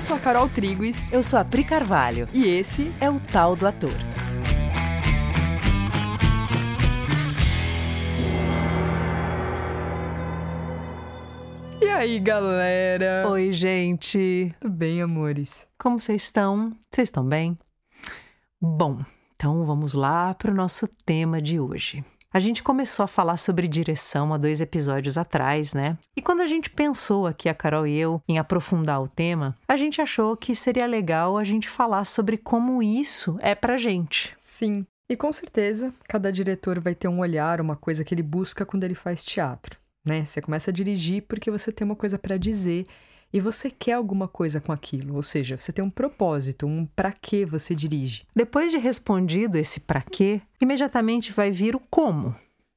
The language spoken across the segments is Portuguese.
Eu sou a Carol Triguis. Eu sou a Pri Carvalho. E esse é o Tal do Ator. E aí, galera? Oi, gente. Tudo bem, amores? Como vocês estão? Vocês estão bem? Bom, então vamos lá para o nosso tema de hoje. A gente começou a falar sobre direção há dois episódios atrás, né? E quando a gente pensou aqui, a Carol e eu, em aprofundar o tema, a gente achou que seria legal a gente falar sobre como isso é pra gente. Sim. E com certeza, cada diretor vai ter um olhar, uma coisa que ele busca quando ele faz teatro, né? Você começa a dirigir porque você tem uma coisa para dizer e você quer alguma coisa com aquilo, ou seja, você tem um propósito, um para que você dirige. Depois de respondido esse para quê, imediatamente vai vir o como.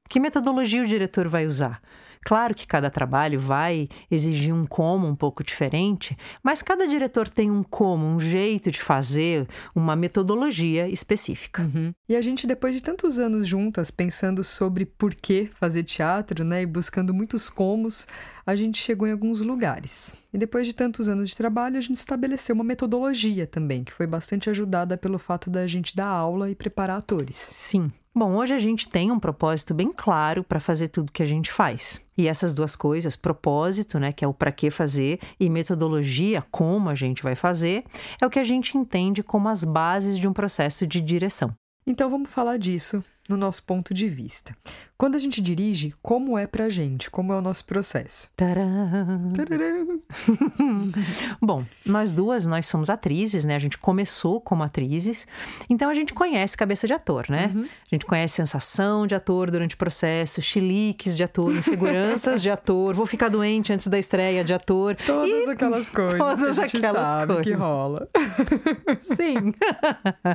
Que metodologia o diretor vai usar? Claro que cada trabalho vai exigir um como um pouco diferente, mas cada diretor tem um como, um jeito de fazer, uma metodologia específica. Uhum. E a gente, depois de tantos anos juntas, pensando sobre por que fazer teatro, né, e buscando muitos comos, a gente chegou em alguns lugares. E depois de tantos anos de trabalho, a gente estabeleceu uma metodologia também, que foi bastante ajudada pelo fato da gente dar aula e preparar atores. Sim. Bom, hoje a gente tem um propósito bem claro para fazer tudo que a gente faz. E essas duas coisas, propósito, né, que é o para que fazer, e metodologia, como a gente vai fazer, é o que a gente entende como as bases de um processo de direção. Então vamos falar disso no nosso ponto de vista. Quando a gente dirige, como é pra gente? Como é o nosso processo? Tcharam. Bom, nós duas, nós somos atrizes, né? A gente começou como atrizes, então a gente conhece cabeça de ator, né? Uhum. A gente conhece sensação de ator durante o processo, chiliques de ator, inseguranças de ator, vou ficar doente antes da estreia de ator. Todas e... aquelas coisas. Todas aquelas coisas. que rola. Sim.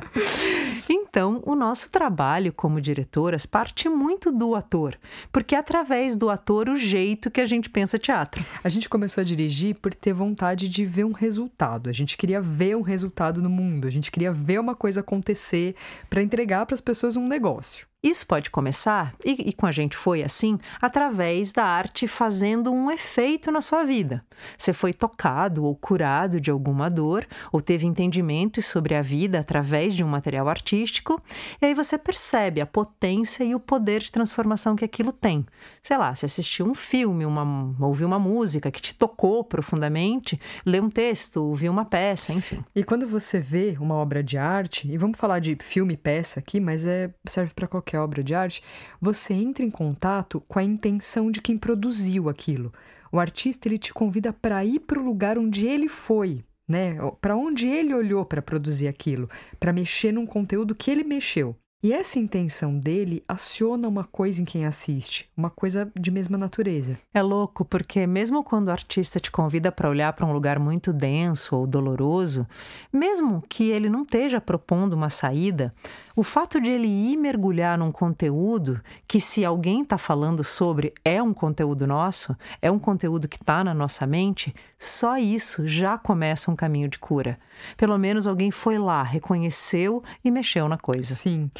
então, o nosso trabalho como diretoras parte muito do ator, porque é através do ator o jeito que a gente pensa teatro. A gente começou a dirigir por ter vontade de ver um resultado. A gente queria ver um resultado no mundo, a gente queria ver uma coisa acontecer para entregar para as pessoas um negócio. Isso pode começar, e, e, com a gente foi assim, através da arte fazendo um efeito na sua vida. Você foi tocado ou curado de alguma dor, ou teve entendimentos sobre a vida através de um material artístico, e aí você percebe a potência e o poder de transformação que aquilo tem. Sei lá, você assistiu um filme, uma, ouviu uma música que te tocou profundamente, leu um texto, ouviu uma peça, enfim. E quando você vê uma obra de arte, e vamos falar de filme e peça aqui, mas é, serve para qualquer qualquer obra de arte, você entra em contato com a intenção de quem produziu aquilo. O artista ele te convida para ir para o lugar onde ele foi, né? Para onde ele olhou para produzir aquilo, para mexer num conteúdo que ele mexeu. E essa intenção dele aciona uma coisa em quem assiste, uma coisa de mesma natureza. É louco, porque mesmo quando o artista te convida para olhar para um lugar muito denso ou doloroso, mesmo que ele não esteja propondo uma saída, o fato de ele ir mergulhar num conteúdo que, se alguém está falando sobre, é um conteúdo nosso, é um conteúdo que está na nossa mente, só isso já começa um caminho de cura. Pelo menos alguém foi lá, reconheceu e mexeu na coisa. Sim.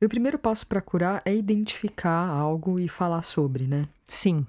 E o primeiro passo para curar é identificar algo e falar sobre, né? Sim.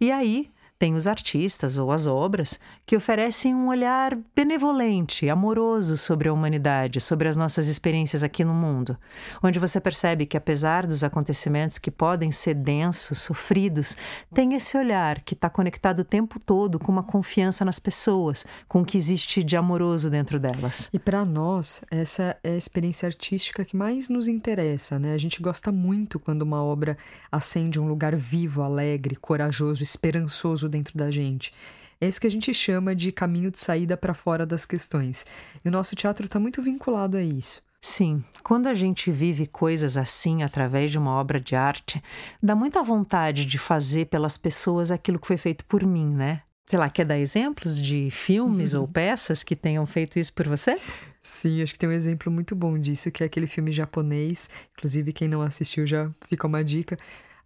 E aí, tem os artistas ou as obras que oferecem um olhar benevolente, amoroso sobre a humanidade, sobre as nossas experiências aqui no mundo, onde você percebe que, apesar dos acontecimentos que podem ser densos, sofridos, tem esse olhar que está conectado o tempo todo com uma confiança nas pessoas, com o que existe de amoroso dentro delas. E para nós, essa é a experiência artística que mais nos interessa, né? A gente gosta muito quando uma obra acende um lugar vivo, alegre, corajoso, esperançoso dentro da gente. É isso que a gente chama de caminho de saída para fora das questões. E o nosso teatro está muito vinculado a isso. Sim, quando a gente vive coisas assim através de uma obra de arte, dá muita vontade de fazer pelas pessoas aquilo que foi feito por mim, né? Sei lá, quer dar exemplos de filmes ou peças que tenham feito isso por você? Sim, acho que tem um exemplo muito bom disso, que é aquele filme japonês. Inclusive, quem não assistiu já fica uma dica.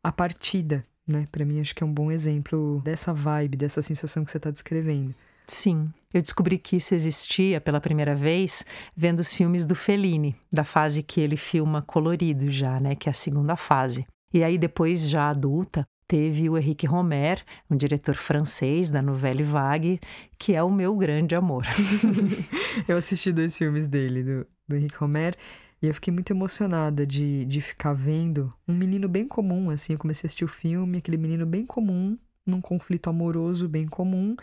A Partida, né? Para mim, acho que é um bom exemplo dessa vibe, dessa sensação que você está descrevendo. Sim, eu descobri que isso existia pela primeira vez vendo os filmes do Fellini, da fase que ele filma colorido já, né? Que é a segunda fase. E aí, depois, já adulta, teve o Henrique Romer, um diretor francês da Nouvelle Vague, que é o meu grande amor. eu assisti dois filmes dele, do, do Henrique Romer, e eu fiquei muito emocionada de, de ficar vendo um menino bem comum, assim. Eu comecei a assistir o filme, aquele menino bem comum, num conflito amoroso bem comum,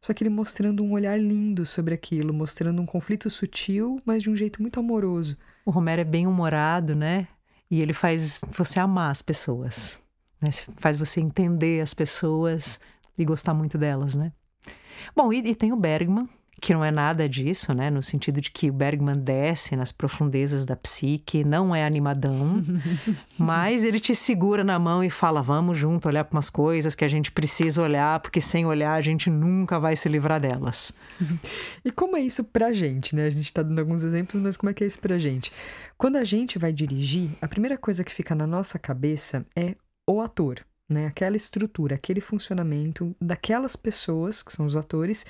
só que ele mostrando um olhar lindo sobre aquilo, mostrando um conflito sutil, mas de um jeito muito amoroso. O Romero é bem humorado, né? E ele faz você amar as pessoas, né? Faz você entender as pessoas e gostar muito delas, né? Bom, e, e tem o Bergman, que não é nada disso, né? No sentido de que o Bergman desce nas profundezas da psique, não é animadão, mas ele te segura na mão e fala: vamos junto olhar para umas coisas que a gente precisa olhar, porque sem olhar a gente nunca vai se livrar delas. E como é isso pra gente, né? A gente tá dando alguns exemplos, mas como é que é isso pra gente? Quando a gente vai dirigir, a primeira coisa que fica na nossa cabeça é o ator. Né, aquela estrutura, aquele funcionamento daquelas pessoas, que são os atores,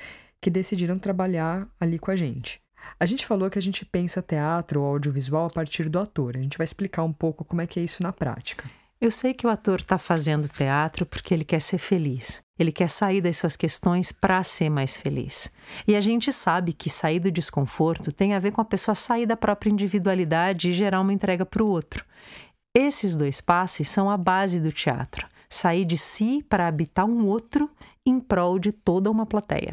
que decidiram trabalhar ali com a gente. A gente falou que a gente pensa teatro ou audiovisual a partir do ator. A gente vai explicar um pouco como é que é isso na prática. Eu sei que o ator está fazendo teatro porque ele quer ser feliz. Ele quer sair das suas questões para ser mais feliz. E a gente sabe que sair do desconforto tem a ver com a pessoa sair da própria individualidade e gerar uma entrega para o outro. Esses dois passos são a base do teatro. Sair de si para habitar um outro em prol de toda uma plateia.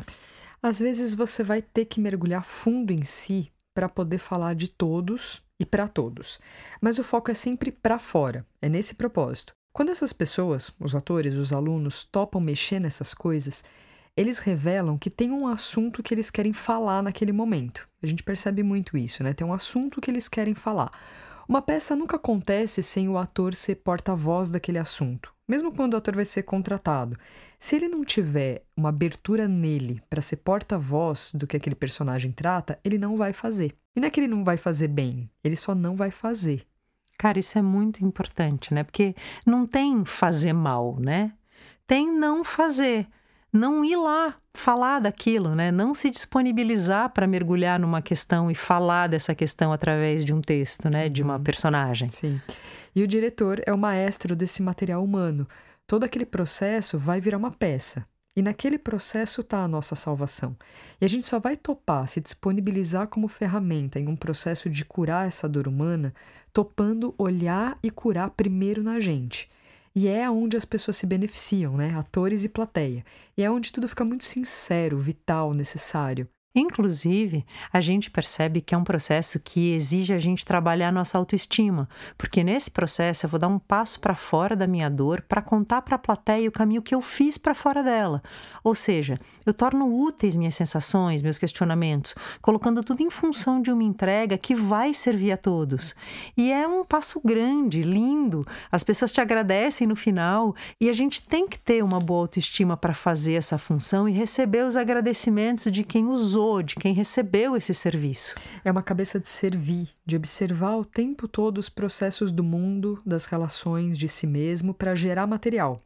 Às vezes você vai ter que mergulhar fundo em si para poder falar de todos e para todos. Mas o foco é sempre para fora, é nesse propósito. Quando essas pessoas, os atores, os alunos, topam mexer nessas coisas, eles revelam que tem um assunto que eles querem falar naquele momento. A gente percebe muito isso, né? Tem um assunto que eles querem falar. Uma peça nunca acontece sem o ator ser porta-voz daquele assunto mesmo quando o ator vai ser contratado, se ele não tiver uma abertura nele para ser porta-voz do que aquele personagem trata, ele não vai fazer. E não é que ele não vai fazer bem, ele só não vai fazer. Cara, isso é muito importante, né? Porque não tem fazer mal, né? Tem não fazer não ir lá falar daquilo, né? Não se disponibilizar para mergulhar numa questão e falar dessa questão através de um texto, né? De uma uhum. personagem. Sim. E o diretor é o maestro desse material humano. Todo aquele processo vai virar uma peça. E naquele processo está a nossa salvação. E a gente só vai topar, se disponibilizar como ferramenta em um processo de curar essa dor humana, topando olhar e curar primeiro na gente. E é onde as pessoas se beneficiam, né? Atores e plateia. E é onde tudo fica muito sincero, vital, necessário. Inclusive, a gente percebe que é um processo que exige a gente trabalhar nossa autoestima, porque nesse processo eu vou dar um passo para fora da minha dor para contar para a plateia o caminho que eu fiz para fora dela. Ou seja, eu torno úteis minhas sensações, meus questionamentos, colocando tudo em função de uma entrega que vai servir a todos. E é um passo grande, lindo. As pessoas te agradecem no final e a gente tem que ter uma boa autoestima para fazer essa função e receber os agradecimentos de quem usou usou, de quem recebeu esse serviço. É uma cabeça de servir, de observar o tempo todo os processos do mundo, das relações, de si mesmo, para gerar material.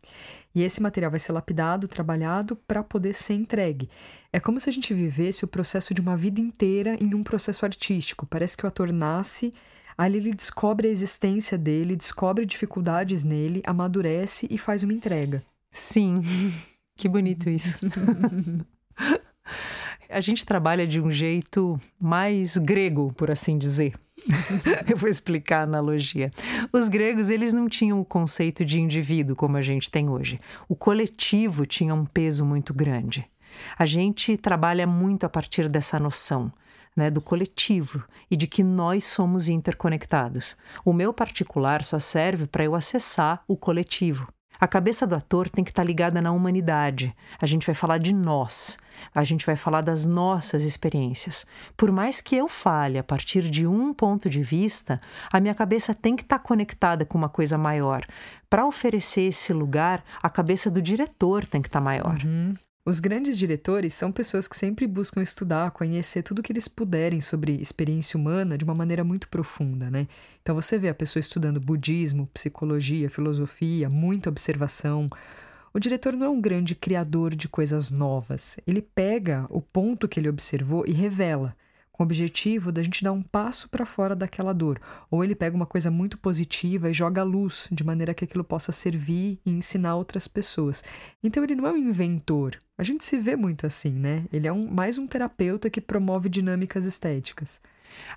E esse material vai ser lapidado, trabalhado para poder ser entregue. É como se a gente vivesse o processo de uma vida inteira em um processo artístico. Parece que o ator nasce, ali ele descobre a existência dele, descobre dificuldades nele, amadurece e faz uma entrega. Sim, que bonito isso. A gente trabalha de um jeito mais grego, por assim dizer. Eu vou explicar a analogia. Os gregos, eles não tinham o conceito de indivíduo como a gente tem hoje. O coletivo tinha um peso muito grande. A gente trabalha muito a partir dessa noção. Né, do coletivo e de que nós somos interconectados. O meu particular só serve para eu acessar o coletivo. A cabeça do ator tem que estar tá ligada na humanidade. A gente vai falar de nós. A gente vai falar das nossas experiências. Por mais que eu fale a partir de um ponto de vista, a minha cabeça tem que estar tá conectada com uma coisa maior. Para oferecer esse lugar, a cabeça do diretor tem que estar tá maior. Uhum. Os grandes diretores são pessoas que sempre buscam estudar, conhecer tudo o que eles puderem sobre experiência humana de uma maneira muito profunda, né? Então você vê a pessoa estudando budismo, psicologia, filosofia, muita observação. O diretor não é um grande criador de coisas novas. Ele pega o ponto que ele observou e revela. Com o objetivo da gente dar um passo para fora daquela dor. Ou ele pega uma coisa muito positiva e joga a luz, de maneira que aquilo possa servir e ensinar outras pessoas. Então ele não é um inventor. A gente se vê muito assim, né? Ele é um, mais um terapeuta que promove dinâmicas estéticas.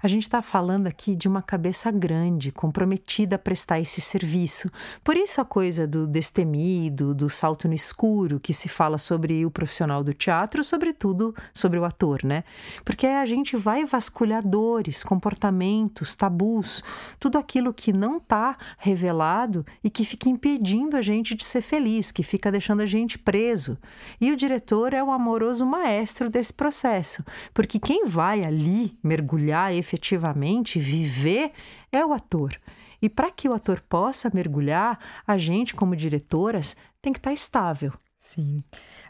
A gente está falando aqui de uma cabeça grande, comprometida a prestar esse serviço. Por isso a coisa do destemido, do salto no escuro, que se fala sobre o profissional do teatro, sobretudo sobre o ator, né? Porque a gente vai vasculhar dores, comportamentos, tabus, tudo aquilo que não está revelado e que fica impedindo a gente de ser feliz, que fica deixando a gente preso. E o diretor é o amoroso maestro desse processo, porque quem vai ali mergulhar efetivamente viver é o ator. E para que o ator possa mergulhar, a gente, como diretoras, tem que estar tá estável. Sim.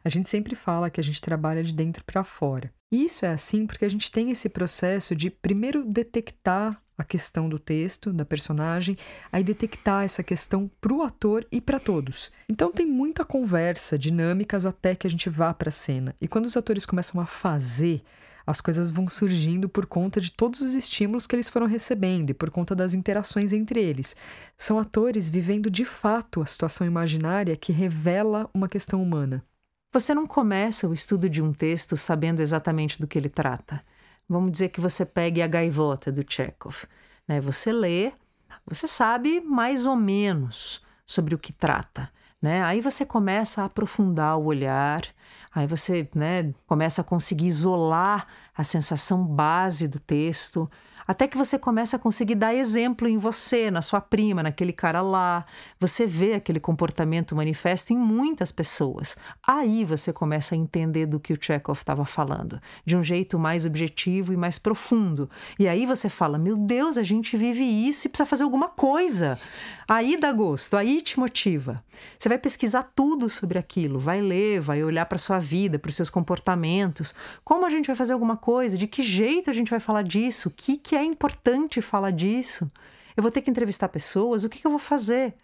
A gente sempre fala que a gente trabalha de dentro para fora. E isso é assim porque a gente tem esse processo de primeiro detectar a questão do texto, da personagem, aí detectar essa questão para o ator e para todos. Então tem muita conversa, dinâmicas até que a gente vá para a cena. E quando os atores começam a fazer, as coisas vão surgindo por conta de todos os estímulos que eles foram recebendo e por conta das interações entre eles. São atores vivendo de fato a situação imaginária que revela uma questão humana. Você não começa o estudo de um texto sabendo exatamente do que ele trata. Vamos dizer que você pegue a gaivota do Chekhov. Né? Você lê, você sabe mais ou menos sobre o que trata. Né? Aí você começa a aprofundar o olhar, Aí você né, começa a conseguir isolar a sensação base do texto, até que você começa a conseguir dar exemplo em você, na sua prima, naquele cara lá. Você vê aquele comportamento manifesto em muitas pessoas. Aí você começa a entender do que o Chekhov estava falando, de um jeito mais objetivo e mais profundo. E aí você fala: meu Deus, a gente vive isso e precisa fazer alguma coisa. Aí dá gosto, aí te motiva. Você vai pesquisar tudo sobre aquilo, vai ler, vai olhar para sua vida, para os seus comportamentos, como a gente vai fazer alguma coisa, de que jeito a gente vai falar disso, o que, que é importante falar disso. Eu vou ter que entrevistar pessoas, o que, que eu vou fazer?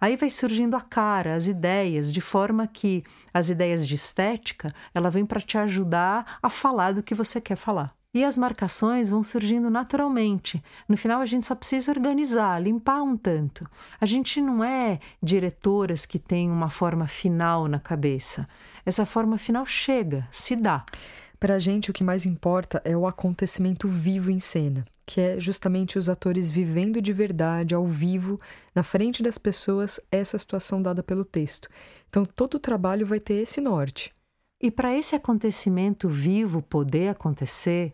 Aí vai surgindo a cara, as ideias, de forma que as ideias de estética, ela vem para te ajudar a falar do que você quer falar. E as marcações vão surgindo naturalmente. No final, a gente só precisa organizar, limpar um tanto. A gente não é diretoras que têm uma forma final na cabeça. Essa forma final chega, se dá. Para a gente, o que mais importa é o acontecimento vivo em cena, que é justamente os atores vivendo de verdade, ao vivo, na frente das pessoas, essa situação dada pelo texto. Então, todo o trabalho vai ter esse norte. E para esse acontecimento vivo poder acontecer,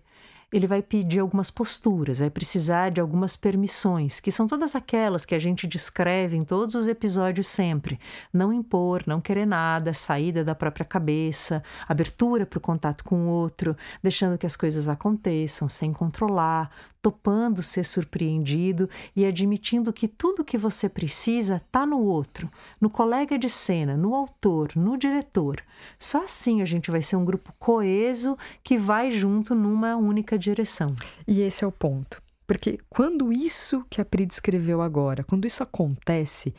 ele vai pedir algumas posturas, vai precisar de algumas permissões, que são todas aquelas que a gente descreve em todos os episódios sempre. Não impor, não querer nada, saída da própria cabeça, abertura para o contato com o outro, deixando que as coisas aconteçam sem controlar, topando ser surpreendido e admitindo que tudo que você precisa está no outro, no colega de cena, no autor, no diretor. Só assim a gente vai ser um grupo coeso que vai junto numa única direção. E esse é o ponto. Porque quando isso que a Pri descreveu agora, quando isso acontece,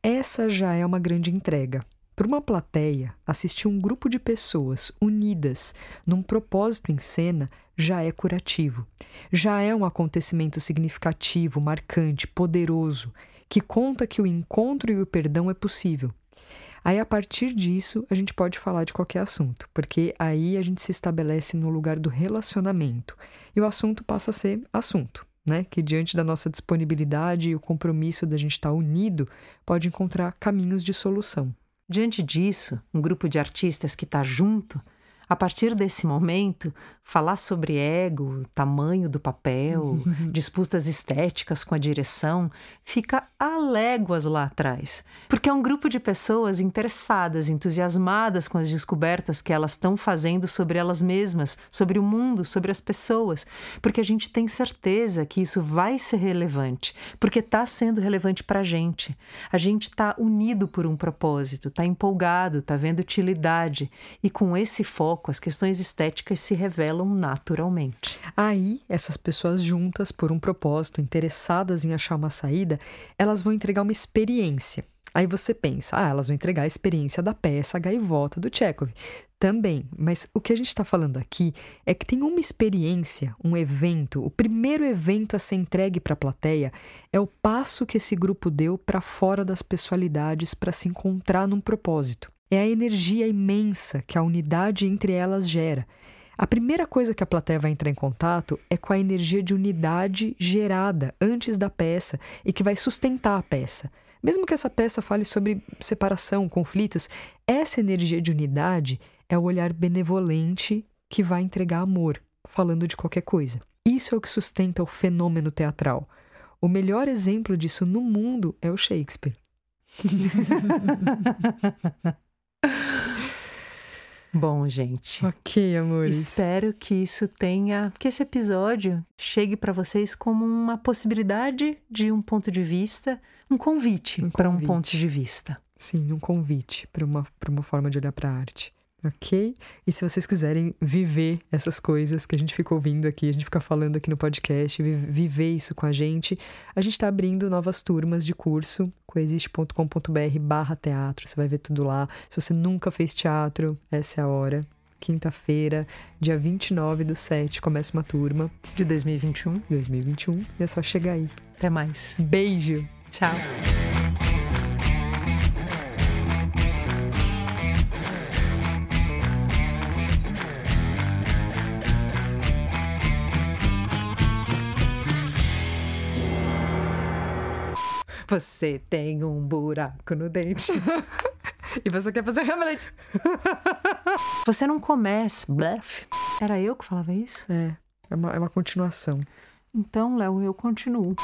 essa já é uma grande entrega. Para uma plateia, assistir um grupo de pessoas unidas num propósito em cena já é curativo. Já é um acontecimento significativo, marcante, poderoso, que conta que o encontro e o perdão é possível. Aí, a partir disso, a gente pode falar de qualquer assunto, porque aí a gente se estabelece no lugar do relacionamento e o assunto passa a ser assunto. Né, que diante da nossa disponibilidade e o compromisso da gente estar unido, pode encontrar caminhos de solução. Diante disso, um grupo de artistas que está junto a partir desse momento, falar sobre ego, tamanho do papel, disputas estéticas com a direção, fica a léguas lá atrás. Porque é um grupo de pessoas interessadas, entusiasmadas com as descobertas que elas estão fazendo sobre elas mesmas, sobre o mundo, sobre as pessoas. Porque a gente tem certeza que isso vai ser relevante, porque está sendo relevante para a gente. A gente está unido por um propósito, está empolgado, está vendo utilidade. E com esse foco, foco, as questões estéticas se revelam naturalmente. Aí, essas pessoas juntas por um propósito, interessadas em achar uma saída, elas vão entregar uma experiência. Aí você pensa, ah, elas vão entregar a experiência da peça A Gaivota do Chekhov. Também, mas o que a gente está falando aqui é que tem uma experiência, um evento, o primeiro evento a ser entregue para a plateia é o passo que esse grupo deu para fora das pessoalidades para se encontrar num propósito. É a energia imensa que a unidade entre elas gera. A primeira coisa que a plateia vai entrar em contato é com a energia de unidade gerada antes da peça e que vai sustentar a peça. Mesmo que essa peça fale sobre separação, conflitos, essa energia de unidade é o olhar benevolente que vai entregar amor, falando de qualquer coisa. Isso é o que sustenta o fenômeno teatral. O melhor exemplo disso no mundo é o Shakespeare. Bom, gente. Ok, amores. Espero que isso tenha, que esse episódio chegue para vocês como uma possibilidade de um ponto de vista, um convite, um para um ponto de vista. Sim, um convite para uma, uma forma de olhar para a arte ok? E se vocês quiserem viver essas coisas que a gente fica ouvindo aqui, a gente fica falando aqui no podcast, viver isso com a gente, a gente está abrindo novas turmas de curso, coexiste.com.br barra teatro, você vai ver tudo lá. Se você nunca fez teatro, essa é a hora. Quinta-feira, dia 29 do 7, começa uma turma. De 2021. 2021. E é só chegar aí. Até mais. Beijo. Tchau. Você tem um buraco no dente. e você quer fazer Hamlet. você não começa. Bluff. Era eu que falava isso? É. É uma, é uma continuação. Então, Léo, eu continuo.